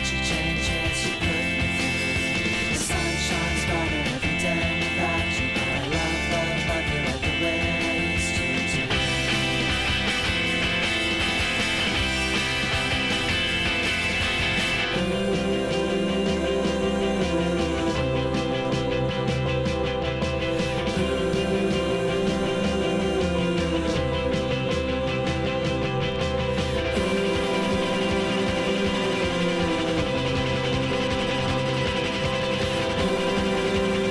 shit you.